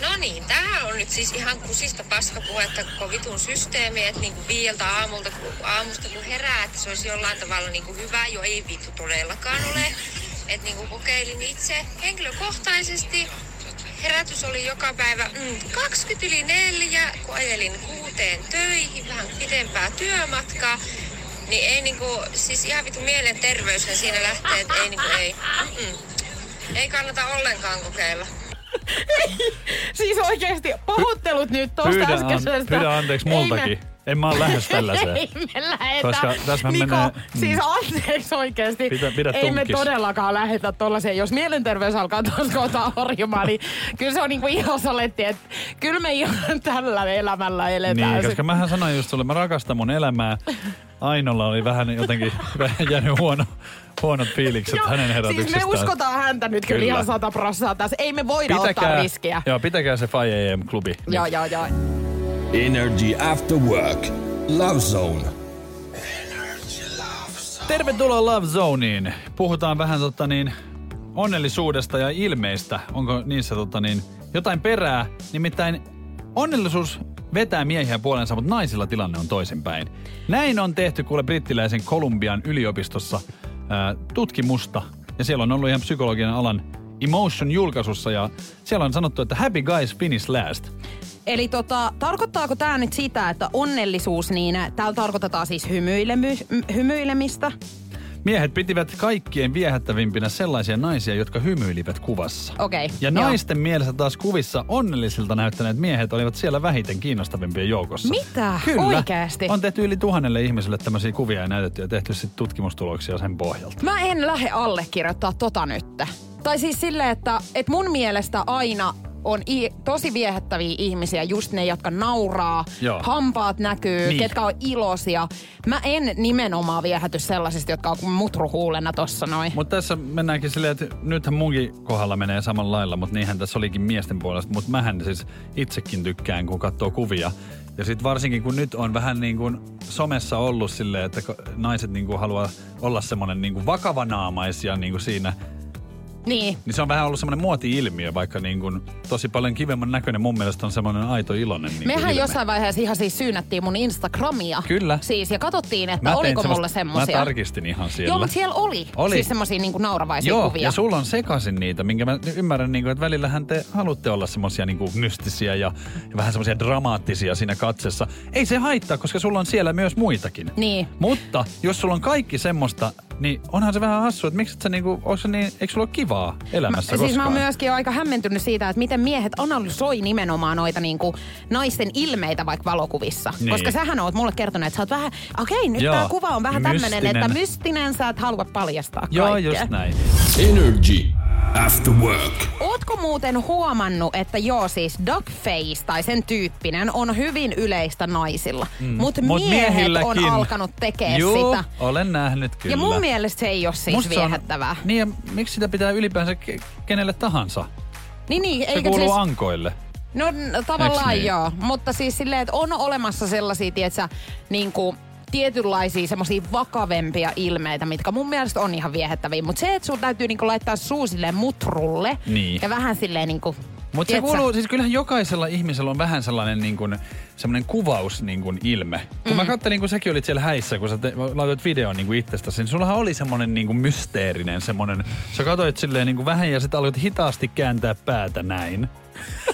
Speaker 9: No niin, tää on nyt siis ihan kusista paskapuhetta koko vitun systeemi, että niinku viieltä aamulta, kun, aamusta kun herää, että se olisi jollain tavalla niinku hyvä, jo ei vittu todellakaan ole. Että niinku kokeilin itse henkilökohtaisesti. Herätys oli joka päivä mm, 20 yli neljä, kun ajelin kuuteen töihin, vähän pidempää työmatkaa. Niin ei niinku, siis ihan vitu mielenterveyshän siinä lähtee, että ei niinku ei. Mm-mm. Ei kannata ollenkaan kokeilla.
Speaker 1: siis oikeesti pahoittelut nyt
Speaker 2: an,
Speaker 1: äskeisestä.
Speaker 2: pyydä anteeksi
Speaker 1: Ei
Speaker 2: multakin. En mä oon lähes tällaiseen.
Speaker 1: Ei me lähetä.
Speaker 2: Koska tässä
Speaker 1: Niko,
Speaker 2: menee-
Speaker 1: siis
Speaker 2: mm.
Speaker 1: anteeksi oikeesti.
Speaker 2: Pidä- pidä
Speaker 1: Ei me todellakaan lähetä tollaiseen. Jos mielenterveys alkaa tuossa kohtaa horjumaan, niin kyllä se on niinku ihan saletti, että kyllä me ihan tällä elämällä eletään.
Speaker 2: Niin, koska mähän sanoin just sulle, mä rakastan mun elämää. Ainolla oli vähän jotenkin vähän jäänyt huono, huonot fiilikset
Speaker 1: Joo,
Speaker 2: hänen
Speaker 1: Siis
Speaker 2: herätyksestään.
Speaker 1: me uskotaan häntä nyt kyllä,
Speaker 2: Kyllä.
Speaker 1: ihan sata prossaa tässä. Ei me voida ottaa riskiä.
Speaker 2: Joo, pitäkää se 5am-klubi.
Speaker 1: Joo, joo, joo.
Speaker 8: Energy After Work. Love Zone.
Speaker 2: Tervetuloa Love Zoneen. Puhutaan vähän tota niin, onnellisuudesta ja ilmeistä. Onko niissä tota niin, jotain perää? Nimittäin onnellisuus vetää miehiä puolensa, mutta naisilla tilanne on toisinpäin. Näin on tehty kuule brittiläisen Kolumbian yliopistossa ää, tutkimusta. Ja siellä on ollut ihan psykologian alan Emotion julkaisussa ja siellä on sanottu, että happy guys finish last.
Speaker 1: Eli tota, tarkoittaako tämä nyt sitä, että onnellisuus, niin täällä tarkoitetaan siis hymyilemy, hymyilemistä?
Speaker 2: Miehet pitivät kaikkien viehättävimpinä sellaisia naisia, jotka hymyilivät kuvassa.
Speaker 1: Okei,
Speaker 2: Ja
Speaker 1: joo.
Speaker 2: naisten mielestä taas kuvissa onnellisilta näyttäneet miehet olivat siellä vähiten kiinnostavimpien joukossa.
Speaker 1: Mitä?
Speaker 2: Kyllä.
Speaker 1: Oikeasti?
Speaker 2: On tehty yli tuhannelle ihmiselle tämmöisiä kuvia ja näytetty ja tehty sitten tutkimustuloksia sen pohjalta.
Speaker 1: Mä en lähde allekirjoittaa tota nyt. Tai siis silleen, että, että mun mielestä aina on i- tosi viehättäviä ihmisiä, just ne, jotka nauraa,
Speaker 2: Joo.
Speaker 1: hampaat näkyy,
Speaker 2: Niin.
Speaker 1: ketkä on iloisia. Mä en nimenomaan viehäty sellaisista, jotka on mutruhuulena tossa noin.
Speaker 2: Mutta tässä mennäänkin silleen, että nythän munkin kohdalla menee samalla lailla, mutta niinhän tässä olikin miesten puolesta. Mutta mähän siis itsekin tykkään, kun katsoo kuvia. Ja sitten varsinkin, kun nyt on vähän niin kuin somessa ollut silleen, että naiset niin kuin haluaa olla semmoinen niin kuin vakavanaamaisia niin kuin siinä
Speaker 1: Niin.
Speaker 2: Niin se on vähän ollut semmoinen muoti-ilmiö, vaikka niin kuin tosi paljon kivemman näköinen mun mielestä on semmoinen aito iloinen niin kuin
Speaker 1: Mehän
Speaker 2: ilme.
Speaker 1: jossain vaiheessa ihan siis syynättiin mun Instagramia.
Speaker 2: Kyllä.
Speaker 1: Siis, ja katsottiin, että
Speaker 2: Mä
Speaker 1: oliko
Speaker 2: semmoista-
Speaker 1: mulle semmosia.
Speaker 2: Mä tarkistin ihan siellä.
Speaker 1: Joo, mutta siellä oli.
Speaker 2: Oli.
Speaker 1: Siis semmosia niinku nauravaisia
Speaker 2: Joo,
Speaker 1: kuvia.
Speaker 2: ja sulla on sekaisin niitä, minkä mä ymmärrän, niin kuin, että välillähän te haluatte olla semmoisia niin mystisiä ja, ja vähän semmoisia dramaattisia siinä katsessa. Ei se haittaa, koska sulla on siellä myös muitakin.
Speaker 1: Niin.
Speaker 2: Mutta jos sulla on kaikki semmoista, niin onhan se vähän hassu, että miksi et sä niinku, onko se niin, eikö sulla ole kivaa elämässä
Speaker 1: Mä, siis mä oon myöskin aika hämmentynyt siitä, että miten miehet analysoi nimenomaan noita niinku naisten ilmeitä vaikka valokuvissa.
Speaker 2: Niin.
Speaker 1: Koska sähän oot mulle kertonut, että sä oot vähän, okei, nyt
Speaker 2: Joo,
Speaker 1: tää kuva on vähän tämmönen, että mystinen, sä et halua paljastaa
Speaker 2: Joo,
Speaker 1: kaikkea.
Speaker 2: just näin.
Speaker 8: Energy After Work.
Speaker 1: Ootko muuten huomannut, että joo siis duckface tai sen tyyppinen on hyvin yleistä naisilla, mm. mutta
Speaker 2: Mut
Speaker 1: miehet on alkanut tekemään sitä.
Speaker 2: olen nähnyt kyllä.
Speaker 1: Ja mun mielestä se ei ole siis
Speaker 2: Musta se on-
Speaker 1: viehättävää.
Speaker 2: Niin ja miksi sitä pitää ylipäänsä ke- kenelle tahansa?
Speaker 1: Niin, niin,
Speaker 2: Se
Speaker 1: eikö
Speaker 2: kuuluu
Speaker 1: siis...
Speaker 2: ankoille.
Speaker 1: No tavallaan
Speaker 2: niin?
Speaker 1: joo, mutta siis silleen, että on olemassa sellaisia, tietsä, niin kuin tietynlaisia semmoisia vakavempia ilmeitä, mitkä mun mielestä on ihan viehättäviä. Mutta se, että sun täytyy niinku laittaa suu silleen mutrulle
Speaker 2: Niin.
Speaker 1: ja vähän silleen niinku
Speaker 2: Mutta se kuuluu, siis kyllähän jokaisella ihmisellä on vähän sellainen niin kuin, semmoinen kuvaus niin kuin ilme. Kun mm. mä katselin, kun säkin olit siellä häissä, kun sä te, laitoit videon niin kuin itsestäsi, niin sullahan oli semmoinen niin kuin mysteerinen semmoinen, sä katsoit silleen niin kuin vähän ja sitten aloit hitaasti kääntää päätä näin.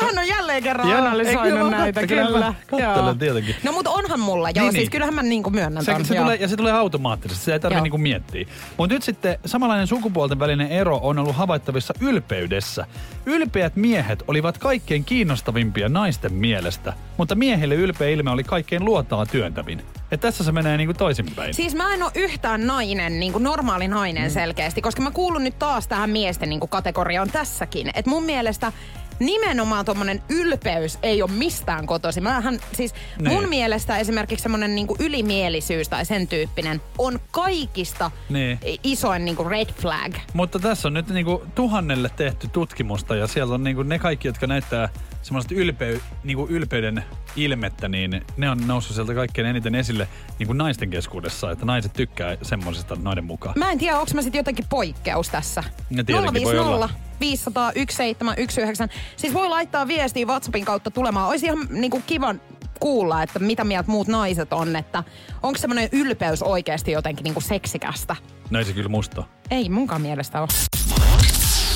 Speaker 1: Hän on jälleen kerran
Speaker 2: Joo, ei,
Speaker 1: analysoinut
Speaker 2: kyllä
Speaker 1: näitä,
Speaker 2: katselen,
Speaker 1: kyllä.
Speaker 2: tietenkin.
Speaker 1: No mutta onhan mulla, joo.
Speaker 2: Niin,
Speaker 1: siis
Speaker 2: niin.
Speaker 1: kyllähän mä niinku myönnän
Speaker 2: Se,
Speaker 1: ton.
Speaker 2: se
Speaker 1: joo.
Speaker 2: tulee, ja se tulee automaattisesti, se ei tarvitse niinku miettiä. Mutta nyt sitten samanlainen sukupuolten välinen ero on ollut havaittavissa ylpeydessä. Ylpeät miehet olivat kaikkein kiinnostavimpia naisten mielestä, mutta miehille ylpeä ilme oli kaikkein luotaa työntävin. Et tässä se menee niinku toisinpäin.
Speaker 1: Siis mä en ole yhtään nainen, niin kuin normaali nainen
Speaker 2: Mm.
Speaker 1: selkeästi, koska mä kuulun nyt taas tähän miesten niin kuin kategoriaan tässäkin. Et mun mielestä nimenomaan tommonen ylpeys ei ole mistään kotosi. Mähän siis
Speaker 2: Niin.
Speaker 1: mun mielestä esimerkiksi semmonen niinku ylimielisyys tai sen tyyppinen on kaikista
Speaker 2: Niin.
Speaker 1: isoin niinku red flag.
Speaker 2: Mutta tässä on nyt niinku tuhannelle tehty tutkimusta ja siellä on niinku ne kaikki, jotka näyttää semmoista ylpey, niinku ylpeyden ilmettä, niin ne on noussut sieltä kaikkein eniten esille niinku naisten keskuudessa, että naiset tykkää semmoisesta noiden mukaan.
Speaker 1: Mä en tiedä, onko mä sitten jotenkin poikkeus tässä.
Speaker 2: No tietenkin voi olla.
Speaker 1: 500 1719. Siis voi laittaa viestiä WhatsAppin kautta tulemaan. Olisi ihan niinku kivan kuulla, että mitä mieltä muut naiset on, että onko semmoinen ylpeys oikeasti jotenkin niinku seksikästä.
Speaker 2: No ei se kyllä musta.
Speaker 1: Ei munkaan mielestä ole.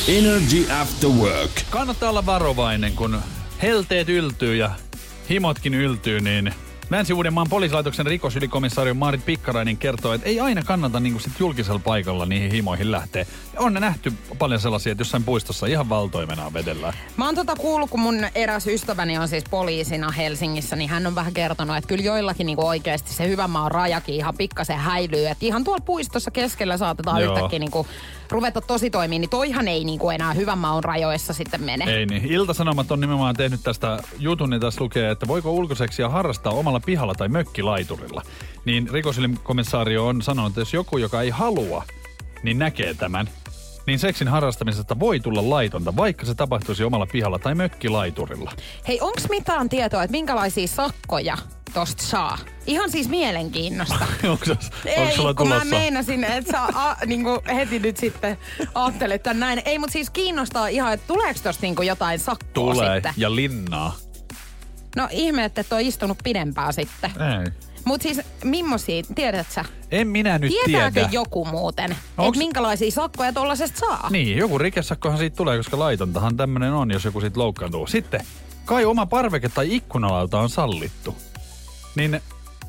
Speaker 8: Energy After Work.
Speaker 2: Kannattaa olla varovainen, kun helteet yltyy ja himotkin yltyy, niin Länsi-Uudenmaan poliisilaitoksen rikosylikomissaario Maarit Pikkarainen kertoo, että ei aina kannata niin sit julkisella paikalla niihin himoihin lähteä. On ne nähty paljon sellaisia, että jossain puistossa ihan valtoimenaan vedellään.
Speaker 1: Mä oon tota kuullut, kun mun eräs ystäväni on siis poliisina Helsingissä, niin hän on vähän kertonut, että kyllä joillakin niinku oikeasti se hyvän maan rajakin ihan pikkasen häilyy. Että ihan tuolla puistossa keskellä saatetaan
Speaker 2: Joo.
Speaker 1: yhtäkkiä niinku ruveta tosi toimiin, niin toihan ei niinku enää hyvän maan rajoissa sitten mene.
Speaker 2: Ei niin. Ilta-Sanomat on nimenomaan tehnyt tästä jutun, niin tässä lukee, että voiko ulkoseksiä harrastaa omalla pihalla tai mökkilaiturilla. Niin rikosylikomissaario on sanonut, että jos joku, joka ei halua, niin näkee tämän, niin seksin harrastamisesta voi tulla laitonta, vaikka se tapahtuisi omalla pihalla tai mökkilaiturilla.
Speaker 1: Hei, onks mitään tietoa, että minkälaisia sakkoja tosta saa? Ihan siis mielenkiinnosta.
Speaker 2: onko, onko
Speaker 1: Ei,
Speaker 2: sulla
Speaker 1: kun mä
Speaker 2: tulossa?
Speaker 1: meinasin, että sä a, niinku heti nyt sitten ajattelet tän näin. Ei, mutta siis kiinnostaa ihan, että tuleeko tosta niinku jotain sakkoa
Speaker 2: Tulee
Speaker 1: sitten?
Speaker 2: ja linnaa.
Speaker 1: No ihme, että et ole istunut pidempään sitten.
Speaker 2: Ei.
Speaker 1: Mutta siis mimmosia, tiedät sä?
Speaker 2: En minä nyt
Speaker 1: Tietääkö
Speaker 2: tiedä.
Speaker 1: joku muuten,
Speaker 2: Onks-
Speaker 1: että minkälaisia sakkoja tollasesta saa?
Speaker 2: Niin, joku rikesakkohan siitä tulee, koska laitontahan tämmönen on, jos joku siitä loukkaantuu. Sitten, kai oma parveke tai ikkunalauta on sallittu. Niin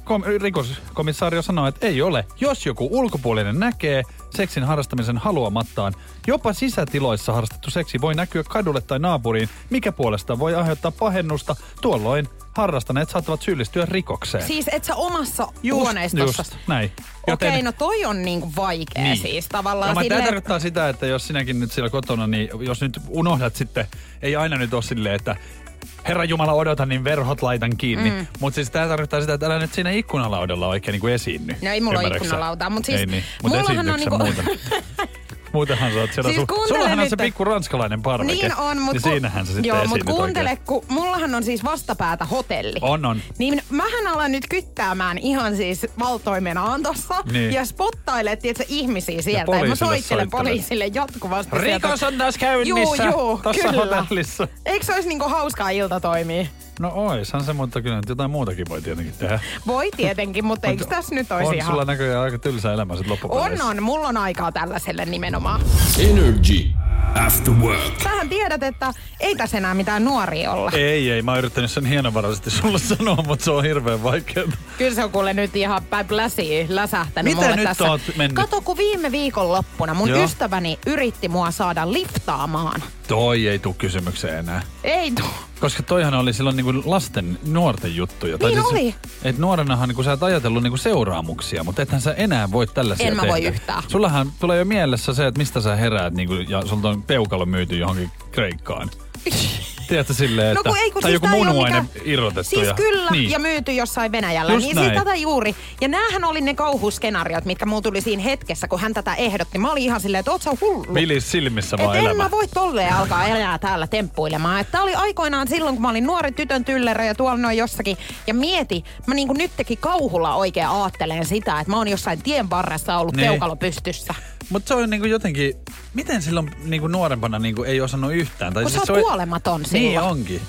Speaker 2: kom- rikoskomissario sanoo, että ei ole. Jos joku ulkopuolinen näkee seksin harrastamisen haluamattaan, jopa sisätiloissa harrastettu seksi voi näkyä kadulle tai naapuriin, mikä puolestaan voi aiheuttaa pahennusta. Tuolloin harrastaneet saattavat syyllistyä rikokseen.
Speaker 1: Siis et sä omassa
Speaker 2: Just-
Speaker 1: huoneistossa.
Speaker 2: just näin.
Speaker 1: Okei, okay, no toi on niinku vaikea
Speaker 2: Niin.
Speaker 1: siis tavallaan
Speaker 2: No, mutta tämä
Speaker 1: silleen,
Speaker 2: tarkoittaa sitä, että jos sinäkin nyt siellä kotona, niin jos nyt unohdat sitten, ei aina nyt ole silleen, että Herra Jumala odota, niin verhot laitan kiinni. Mm. Mutta siis tämä tarkoittaa sitä, että älä nyt siinä ikkunalaudalla oikein niinku esiinny.
Speaker 1: No ei mulla ole ikkunalautaa, mut siis
Speaker 2: Ei niin, mutta
Speaker 1: on
Speaker 2: esiinnyksä
Speaker 1: niinku-
Speaker 2: muuten? Muutenhan sä oot siellä.
Speaker 1: Siis kuuntele
Speaker 2: sullahan on
Speaker 1: nyt.
Speaker 2: se pikku ranskalainen parveke.
Speaker 1: Niin on, mutta
Speaker 2: niin siinähän sä sitten
Speaker 1: Joo, mutta kuuntele, kun mullahan on siis vastapäätä hotelli.
Speaker 2: On, on.
Speaker 1: Niin mähän alan nyt kyttäämään ihan siis valtoimenaan tossa
Speaker 2: Niin.
Speaker 1: ja spottailet, tiedätkö, ihmisiä sieltä. Ja, mä
Speaker 2: poliisille
Speaker 1: soittelen poliisille jatkuvasti sieltä.
Speaker 2: Rikos on taas käynnissä
Speaker 1: Juu, juu,
Speaker 2: tossa
Speaker 1: kyllä.
Speaker 2: hotellissa.
Speaker 1: Eikö se olisi niinku hauskaa iltatoimia?
Speaker 2: No oishan se, mutta kyllä nyt jotain muutakin voi tietenkin tehdä.
Speaker 1: Voi tietenkin, mutta eikö tässä nyt olisi
Speaker 2: On
Speaker 1: ihan...
Speaker 2: sulla näköjään aika tylsä elämä sit
Speaker 1: On, on. Mulla on aikaa tällaiselle nimenomaan.
Speaker 8: Energy After Work.
Speaker 1: Sähän tiedät, että ei tässä enää mitään nuoria olla.
Speaker 2: Ei, ei. Mä oon yrittänyt sen hienovaraisesti sulle sanoa, mutta se on hirveän vaikeaa.
Speaker 1: Kyllä se on kuule nyt ihan päin läsiä läsähtänyt
Speaker 2: Mitä
Speaker 1: mulle
Speaker 2: nyt
Speaker 1: tässä.
Speaker 2: oot mennyt?
Speaker 1: Kato, kun viime viikon loppuna mun
Speaker 2: Joo.
Speaker 1: ystäväni yritti mua saada liftaamaan.
Speaker 2: Toi ei tuu kysymykseen enää.
Speaker 1: Ei tuu.
Speaker 2: Koska toihan oli silloin niinku lasten, nuorten juttuja.
Speaker 1: Niin oli.
Speaker 2: Et nuorenahan niinku sä et ajatellut niinku seuraamuksia, mutta ethän sä enää voi tällaisia
Speaker 1: En mä
Speaker 2: tehdä.
Speaker 1: voi yhtään.
Speaker 2: Sullahan tulee jo mielessä se, että mistä sä heräät niinku, ja sulta on peukalo myyty johonkin Kreikkaan. Tiedätkö silleen,
Speaker 1: No
Speaker 2: että...
Speaker 1: kun ei, kun
Speaker 2: tai
Speaker 1: siis
Speaker 2: joku munuainen
Speaker 1: mikään-
Speaker 2: irrotettu.
Speaker 1: Siis
Speaker 2: ja,
Speaker 1: kyllä,
Speaker 2: niin.
Speaker 1: ja myyty jossain Venäjällä.
Speaker 2: Just
Speaker 1: niin
Speaker 2: näin.
Speaker 1: siis tätä juuri. Ja näähän oli ne kauhuskenaariot, mitkä mulla tuli siinä hetkessä, kun hän tätä ehdotti. Mä olin ihan silleen, että oot sä hullu.
Speaker 2: Vilis silmissä vaan
Speaker 1: en
Speaker 2: elämä.
Speaker 1: mä voi tolleen alkaa elää täällä temppuilemaan. Että oli aikoinaan silloin, kun mä olin nuori tytön tyllerö ja tuolla noin jossakin. Ja mieti, mä niinku nytkin kauhulla oikein aatteleen sitä, että mä oon jossain tien varressa ollut
Speaker 2: Niin.
Speaker 1: peukalo pystyssä.
Speaker 2: Mutta se on niinku jotenkin, miten silloin niinku nuorempana niinku ei osannut yhtään? Tai
Speaker 1: Kun sä oot
Speaker 2: se on-
Speaker 1: kuolematon
Speaker 2: Niin
Speaker 1: silloin.
Speaker 2: onkin.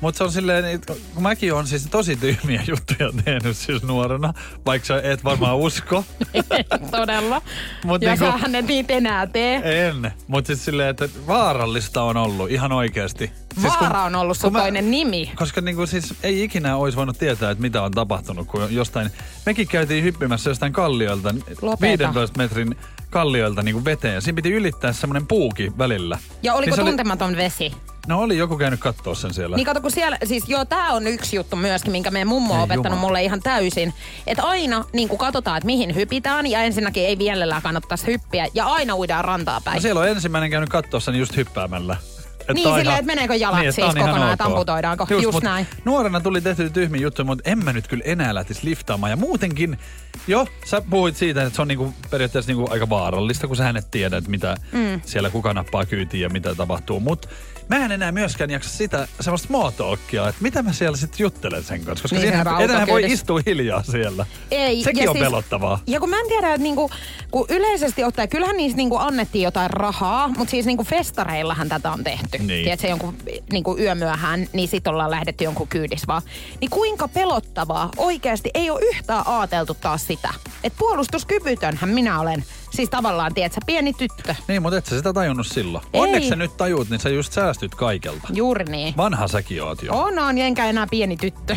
Speaker 2: Mutta se on silleen, että kun mäkin on siis tosi tyhmiä juttuja tehnyt siis nuorena, vaikka sä et varmaan usko.
Speaker 1: Todella.
Speaker 2: Mut
Speaker 1: ja
Speaker 2: niinku-
Speaker 1: sähän et niitä enää tee.
Speaker 2: En. Mutta siis silleen, että vaarallista on ollut ihan oikeasti. Siis kun-
Speaker 1: Vaara on ollut sun
Speaker 2: kun
Speaker 1: toinen nimi.
Speaker 2: Koska niinku siis ei ikinä olisi voinut tietää, että mitä on tapahtunut, kun jostain... Mekin käytiin hyppimässä jostain kallioilta,
Speaker 1: Lopeta.
Speaker 2: 15 metrin kallioilta niinku veteen. Ja siinä piti ylittää semmoinen puuki välillä.
Speaker 1: Ja oliko
Speaker 2: Niin se oli-
Speaker 1: tuntematon vesi?
Speaker 2: No oli joku käynyt kattoo sen siellä.
Speaker 1: Niin kato, kun siellä, siis joo, tää on yksi juttu myöskin, minkä meidän mummo on opettanut
Speaker 2: jumala.
Speaker 1: mulle ihan täysin. Että aina niin kun katsotaan, että mihin hypitään, ja ensinnäkin ei vielällään kannattaisi hyppiä, ja aina uidaan rantaa päin.
Speaker 2: No siellä on ensimmäinen käynyt kattoossa niin just hyppäämällä. Että
Speaker 1: Niin, silleen,
Speaker 2: ihan-
Speaker 1: että meneekö jalat
Speaker 2: että
Speaker 1: siis kokonaan, että
Speaker 2: ok.
Speaker 1: amputoidaanko. Just
Speaker 2: mut
Speaker 1: näin.
Speaker 2: Nuorena tuli tehty tyhmiä juttuja, mutta en mä nyt kyllä enää lähtisi liftaamaan. Ja muutenkin, jo, sä puhuit siitä, että se on niinku periaatteessa niinku aika vaarallista, kun sä et tiedä, että mitä mm. siellä kuka nappaa kyytiin ja mitä tapahtuu. Mutta mä en enää myöskään jaksa sitä semmoista talkia, että mitä mä siellä sitten juttelen sen kanssa. Koska
Speaker 1: Niin,
Speaker 2: niin, enää voi istua hiljaa siellä.
Speaker 1: Ei,
Speaker 2: Sekin
Speaker 1: ja
Speaker 2: on
Speaker 1: siis-
Speaker 2: pelottavaa.
Speaker 1: Ja kun mä en tiedä, että niinku, kun yleisesti ottaen, kyllähän niistä niinku annettiin jotain rahaa, mutta siis niinku festareillahan tätä on tehty.
Speaker 2: Niin.
Speaker 1: Tiedätkö, jonkun niinku yömyöhään, niin sit ollaan lähdetty jonkun kyydis vaan. Niin kuinka pelottavaa oikeasti ei ole yhtään ajateltu taas sitä. Että puolustuskyvytönhän minä olen. Siis tavallaan, tiedätkö, pieni tyttö.
Speaker 2: Niin, mutta et sä sitä tajunnut silloin.
Speaker 1: Ei.
Speaker 2: Onneksi sä nyt tajuut, niin sä just säästyt kaikelta.
Speaker 1: Juuri niin.
Speaker 2: Vanha säkin oot jo.
Speaker 1: On, on, enkä enää pieni tyttö.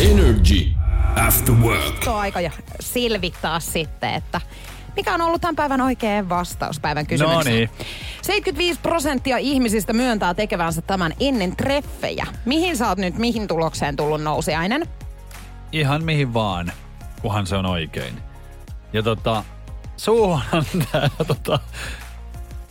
Speaker 8: Energy After Work.
Speaker 1: Se on aika ja selvittää sitten, että mikä on ollut tämän päivän oikea vastaus päivän kysymykseen.
Speaker 2: No niin.
Speaker 1: 75 prosenttia ihmisistä myöntää tekevänsä tämän ennen treffejä. Mihin sä oot nyt, mihin tulokseen tullut nousiainen?
Speaker 2: Ihan mihin vaan, kunhan se on oikein. Ja tota, suuhan tää tota,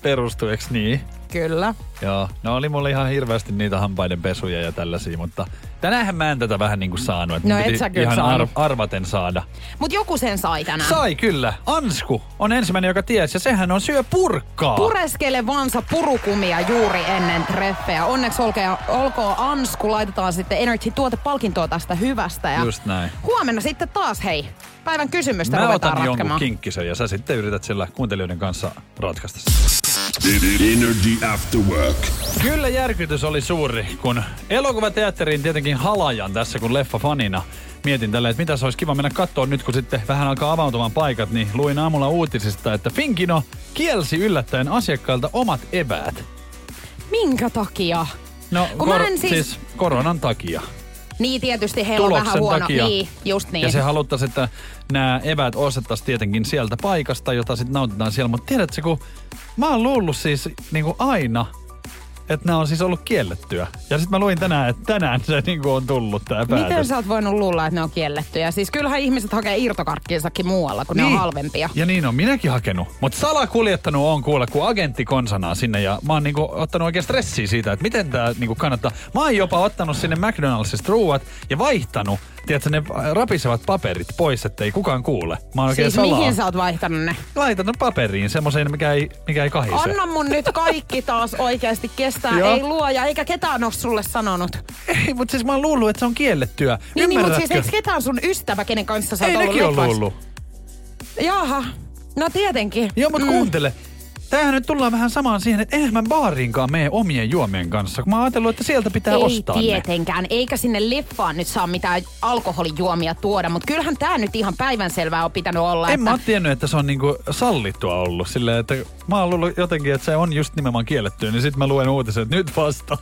Speaker 2: perustuu, eks niin?
Speaker 1: Kyllä.
Speaker 2: Joo, no oli mulla ihan hirveästi niitä hampaiden pesuja ja tällaisia, mutta tänäänhän mä en tätä vähän niinku saanut. että
Speaker 1: No et sä kyllä
Speaker 2: ihan
Speaker 1: saanut.
Speaker 2: arvaten saada.
Speaker 1: Mut joku sen sai tänään.
Speaker 2: Sai kyllä. Ansku on ensimmäinen, joka tiesi, ja sehän on syö purkkaa.
Speaker 1: Pureskele vansa purukumia juuri ennen treffejä. Onneksi olkoon, olkoon Ansku, laitetaan sitten Energy tuotepalkintoa tästä hyvästä. Ja
Speaker 2: Just näin.
Speaker 1: huomenna sitten taas, hei, päivän kysymystä
Speaker 2: Mä otan jonkun
Speaker 1: ratkemaan.
Speaker 2: kinkkisen ja sä sitten yrität sillä kuuntelijoiden kanssa ratkaista.
Speaker 8: Energy After Work.
Speaker 2: Kyllä järkytys oli suuri, kun elokuvateatteriin tietenkin halajan tässä kun leffa fanina. Mietin tällä, että mitä se olisi kiva mennä katsoa nyt, kun sitten vähän alkaa avautumaan paikat, niin luin aamulla uutisista, että Finkino kielsi yllättäen asiakkailta omat eväät.
Speaker 1: Minkä takia?
Speaker 2: No,
Speaker 1: Kun mä en siis-
Speaker 2: siis koronan takia.
Speaker 1: Niin tietysti heillä on vähän huono.
Speaker 2: takia.
Speaker 1: Niin, just niin.
Speaker 2: Ja se haluttaisiin, että nämä eväät ostettaisiin tietenkin sieltä paikasta, jota sitten nautitaan siellä. Mutta tiedätkö, kun mä oon luullut siis niin kuin aina, että nämä on siis ollut kiellettyä. Ja sitten mä luin tänään, että tänään se niin kuin on tullut tämä päätös.
Speaker 1: Miten sä oot voinut luulla, että ne on kiellettyjä? Siis kyllähän ihmiset hakee irtokarkkiinsakin muualla, kun ne on halvempia.
Speaker 2: Ja niin on minäkin hakenut. Mutta salakuljettanut on kuule kuin agentti konsanaa sinne ja mä oon niinku ottanut oikein stressiä siitä, että miten tää niinku kannattaa. Mä oon jopa ottanut sinne McDonaldsista ruuat ja vaihtanut, tiedätkö, ne rapisevat paperit pois, ettei kukaan kuule. Mä oon
Speaker 1: Siis
Speaker 2: salaa.
Speaker 1: mihin sä oot vaihtanut ne?
Speaker 2: Laitanut paperiin semmoiseen, mikä ei, mikä ei kahise.
Speaker 1: Anna mun nyt kaikki taas oikeasti kestää. Ei luoja, eikä ketään ole sulle sanonut.
Speaker 2: Ei, mutta siis mä oon luullut, että se on kiellettyä.
Speaker 1: Niin, niin mutta siis eikö ketään sun ystävä, kenen kanssa sä oot
Speaker 2: Ei
Speaker 1: ollut
Speaker 2: nekin
Speaker 1: leffassa?
Speaker 2: luullut.
Speaker 1: Jaha, no tietenkin.
Speaker 2: Joo, mutta mm. kuuntele. Tämähän nyt tullaan vähän samaan siihen, että eihän mä baariinkaan mene omien juomien kanssa, kun mä ajatellut, että sieltä pitää
Speaker 1: ei
Speaker 2: ostaa ne.
Speaker 1: tietenkään, eikä sinne leffaan nyt saa mitään alkoholijuomia tuoda, mutta kyllähän tää nyt ihan päivänselvää on pitänyt olla.
Speaker 2: En
Speaker 1: että...
Speaker 2: mä oon tiennyt, että se on niinku sallittua ollut. Silleen, että mä oon luullut jotenkin, että se on just nimenomaan kiellettyä, niin sit mä luen uutisen, että nyt vasta.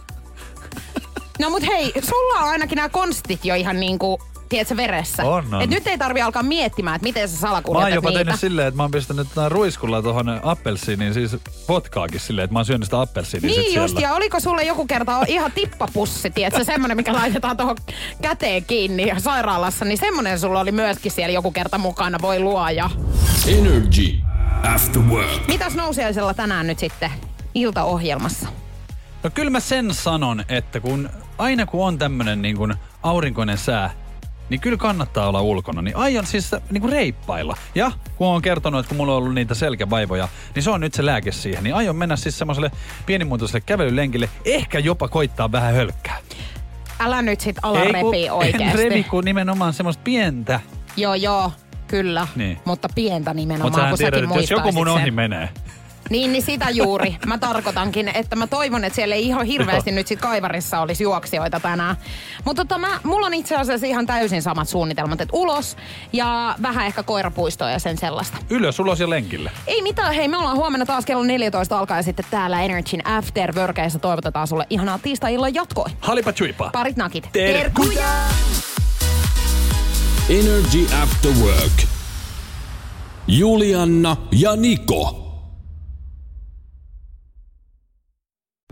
Speaker 1: No mut hei, sulla on ainakin nämä konstit jo ihan niinku, tiedätkö, veressä.
Speaker 2: On, on.
Speaker 1: Et nyt ei tarvi alkaa miettimään, että miten sä
Speaker 2: Mä oon
Speaker 1: salakuljetat
Speaker 2: jopa
Speaker 1: niitä.
Speaker 2: tehnyt silleen, että mä oon pistänyt tää ruiskulla tuohon appelsiiniin, siis vodkaakin silleen, että mä oon syönyt sitä appelsiiniä sit
Speaker 1: Niin just,
Speaker 2: siellä.
Speaker 1: ja oliko sulle joku kerta ihan tippapussi, tiedätkö, semmonen, mikä laitetaan tuohon käteen kiinni sairaalassa, niin semmonen sulla oli myöskin siellä joku kerta mukana, voi luoja.
Speaker 8: Energy After Work.
Speaker 1: Mitäs nousiaisella tänään nyt sitten iltaohjelmassa?
Speaker 2: No kyllä mä sen sanon, että kun aina kun on tämmönen niin kuin aurinkoinen sää, niin kyllä kannattaa olla ulkona. Niin aion siis niin kuin reippailla. Ja kun on kertonut, että kun mulla on ollut niitä selkävaivoja, niin se on nyt se lääke siihen. Niin aion mennä siis semmoiselle pienimuotoiselle kävelylenkille, ehkä jopa koittaa vähän hölkkää.
Speaker 1: Älä nyt sit ala
Speaker 2: Ei, kun
Speaker 1: repii
Speaker 2: en
Speaker 1: oikeesti.
Speaker 2: revi, kun nimenomaan semmoista pientä.
Speaker 1: Joo, joo. kyllä,
Speaker 2: Niin.
Speaker 1: mutta pientä nimenomaan,
Speaker 2: sähän
Speaker 1: kun
Speaker 2: tiedät,
Speaker 1: säkin
Speaker 2: että jos joku mun ohi
Speaker 1: sen.
Speaker 2: menee,
Speaker 1: Niin, niin sitä juuri. Mä tarkoitankin, että mä toivon, että siellä ei ihan hirveästi nyt sit kaivarissa olisi juoksijoita tänään. Mutta tota, mä, mulla on itse asiassa ihan täysin samat suunnitelmat, että ulos ja vähän ehkä koirapuistoa ja sen sellaista.
Speaker 2: ylös, ulos ja lenkille.
Speaker 1: Ei mitään, hei me ollaan huomenna taas kello 14 alkaa ja sitten täällä Energyn After Workeissa toivotetaan sulle ihanaa tiistai-illan jatkoa.
Speaker 2: Halipa chuipa.
Speaker 1: Parit nakit.
Speaker 2: Terkkuja!
Speaker 8: Energy After Work. Julianna ja Niko.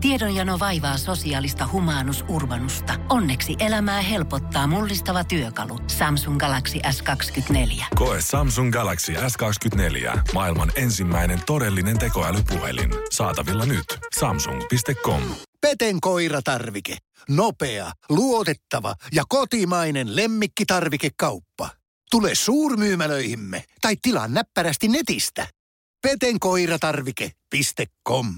Speaker 4: Tiedonjano vaivaa sosiaalista humanus urbanusta. Onneksi elämää helpottaa mullistava työkalu. Samsung Galaxy S24.
Speaker 5: Koe Samsung Galaxy S24. Maailman ensimmäinen todellinen tekoälypuhelin. Saatavilla nyt. Samsung.com.
Speaker 6: Peten koiratarvike. Nopea, luotettava ja kotimainen lemmikkitarvikekauppa. Tule suurmyymälöihimme tai tilaa näppärästi netistä. petenkoiratarvike.com